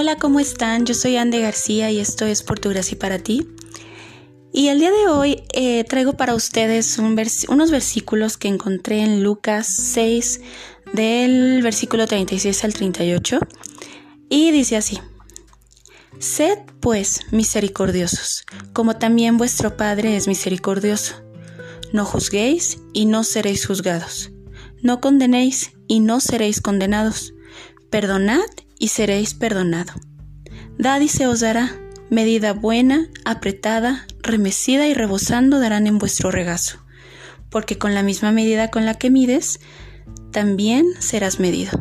Hola, ¿cómo están? Yo soy Ande García y esto es Por tu gracia y para ti. Y el día de hoy eh, traigo para ustedes unos versículos que encontré en Lucas 6 del versículo 36 al 38 y dice así. Sed pues misericordiosos, como también vuestro Padre es misericordioso. No juzguéis y no seréis juzgados. No condenéis y no seréis condenados. Perdonad y seréis perdonado. Dad y se os dará. Medida buena, apretada, remecida y rebosando darán en vuestro regazo. Porque con la misma medida con la que mides, también serás medido.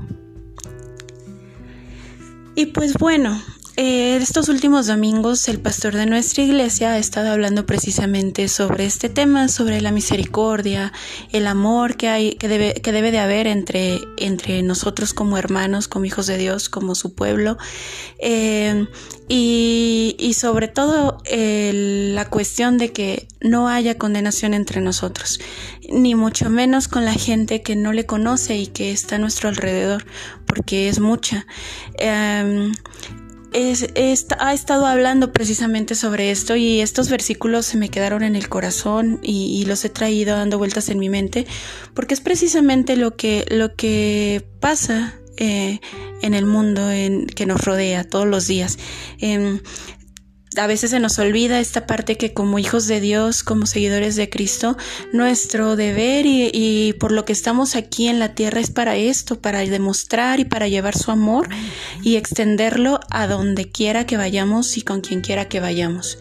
Y pues bueno, eh, estos últimos domingos el pastor de nuestra iglesia ha estado hablando precisamente sobre este tema, sobre la misericordia, el amor que hay, que debe, que debe de haber entre, entre nosotros como hermanos, como hijos de Dios, como su pueblo, eh, y, y, sobre todo la cuestión de que no haya condenación entre nosotros, ni mucho menos con la gente que no le conoce y que está a nuestro alrededor, porque es mucha. Ha estado hablando precisamente sobre esto y estos versículos se me quedaron en el corazón y, los he traído dando vueltas en mi mente porque es precisamente lo que, lo que pasa eh, en el mundo que nos rodea todos los días. Em, a veces se nos olvida esta parte que como hijos de Dios, como seguidores de Cristo, nuestro deber y, por lo que estamos aquí en la tierra es para esto, para demostrar y para llevar su amor y extenderlo a donde quiera que vayamos y con quien quiera que vayamos.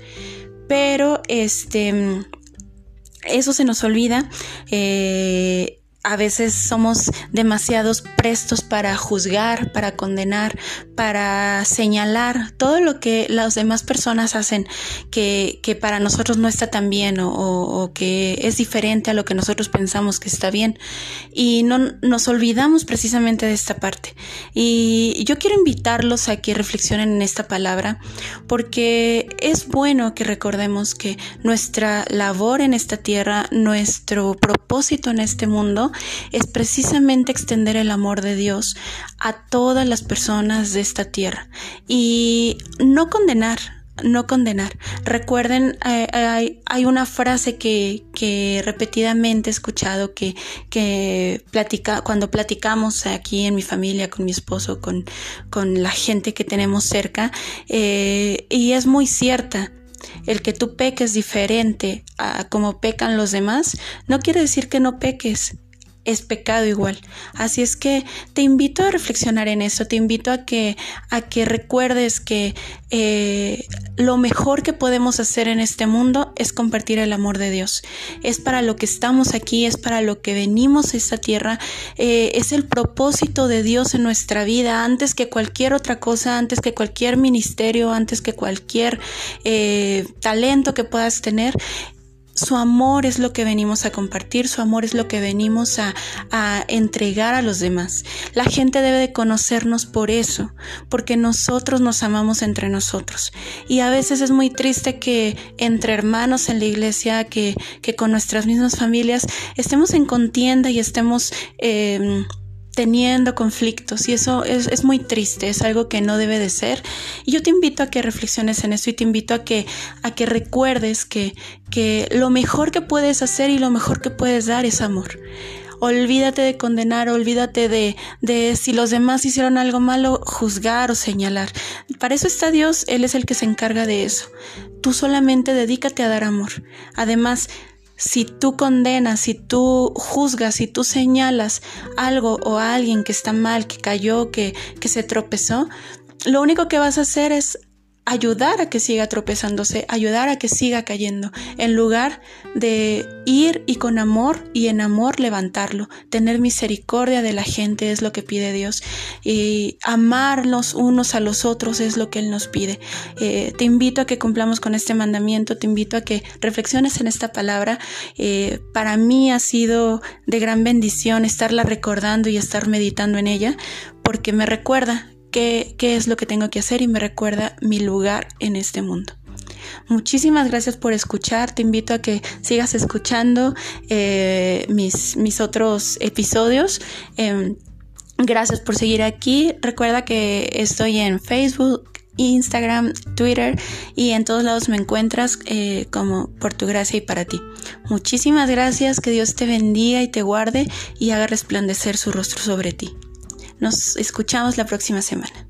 Pero este, eso se nos olvida. Eh, a veces somos demasiados prestos para juzgar, para condenar, para señalar todo lo que las demás personas hacen que, que para nosotros no está tan bien o, o, que es diferente a lo que nosotros pensamos que está bien. Y no nos olvidamos precisamente de esta parte. Y yo quiero invitarlos a que reflexionen en esta palabra porque es bueno que recordemos que nuestra labor en esta tierra, nuestro propósito en este mundo, es precisamente extender el amor de Dios a todas las personas de esta tierra y no condenar, no condenar. Recuerden, eh, hay, una frase que, que, repetidamente he escuchado que, platica, cuando platicamos aquí en mi familia, con mi esposo, con, con la gente que tenemos cerca, eh, y es muy cierta. El que tú peques diferente a como pecan los demás, no quiere decir que no peques, es pecado igual. Así es que te invito a reflexionar en eso, te invito a que, a que recuerdes que eh, lo mejor que podemos hacer en este mundo es compartir el amor de Dios. Es para lo que estamos aquí, es para lo que venimos a esta tierra, eh, es el propósito de Dios en nuestra vida, antes que cualquier otra cosa, antes que cualquier ministerio, antes que cualquier eh, talento que puedas tener, su amor es lo que venimos a compartir, su amor es lo que venimos a, entregar a los demás. La gente debe de conocernos por eso, porque nosotros nos amamos entre nosotros. Y a veces es muy triste que entre hermanos en la iglesia, que, que con nuestras mismas familias, estemos en contienda y estemos... Eh, teniendo conflictos y eso es, muy triste, es algo que no debe de ser. Y yo te invito a que reflexiones en eso y te invito a que, a que recuerdes que, que lo mejor que puedes hacer y lo mejor que puedes dar es amor. Olvídate de condenar, olvídate de, de si los demás hicieron algo malo, juzgar o señalar. Para eso está Dios, Él es el que se encarga de eso. Tú solamente dedícate a dar amor. Además, si tú condenas, si tú juzgas, si tú señalas algo o a alguien que está mal, que cayó, que, que se tropezó, lo único que vas a hacer es ayudar a que siga tropezándose, ayudar a que siga cayendo, en lugar de ir y con amor y en amor levantarlo. Tener misericordia de la gente es lo que pide Dios y amarnos unos a los otros es lo que Él nos pide. Eh, te invito a que cumplamos con este mandamiento, te invito a que reflexiones en esta palabra. Eh, para mí ha sido de gran bendición estarla recordando y estar meditando en ella porque me recuerda qué, es lo que tengo que hacer y me recuerda mi lugar en este mundo. Muchísimas gracias por escuchar. Te invito a que sigas escuchando eh, mis, mis, otros episodios. Em, Gracias por seguir aquí. Recuerda que estoy en Facebook, Instagram, Twitter y en todos lados me encuentras eh, como por tu gracia y para ti. Muchísimas gracias, que Dios te bendiga y te guarde y haga resplandecer su rostro sobre ti. Nos escuchamos la próxima semana.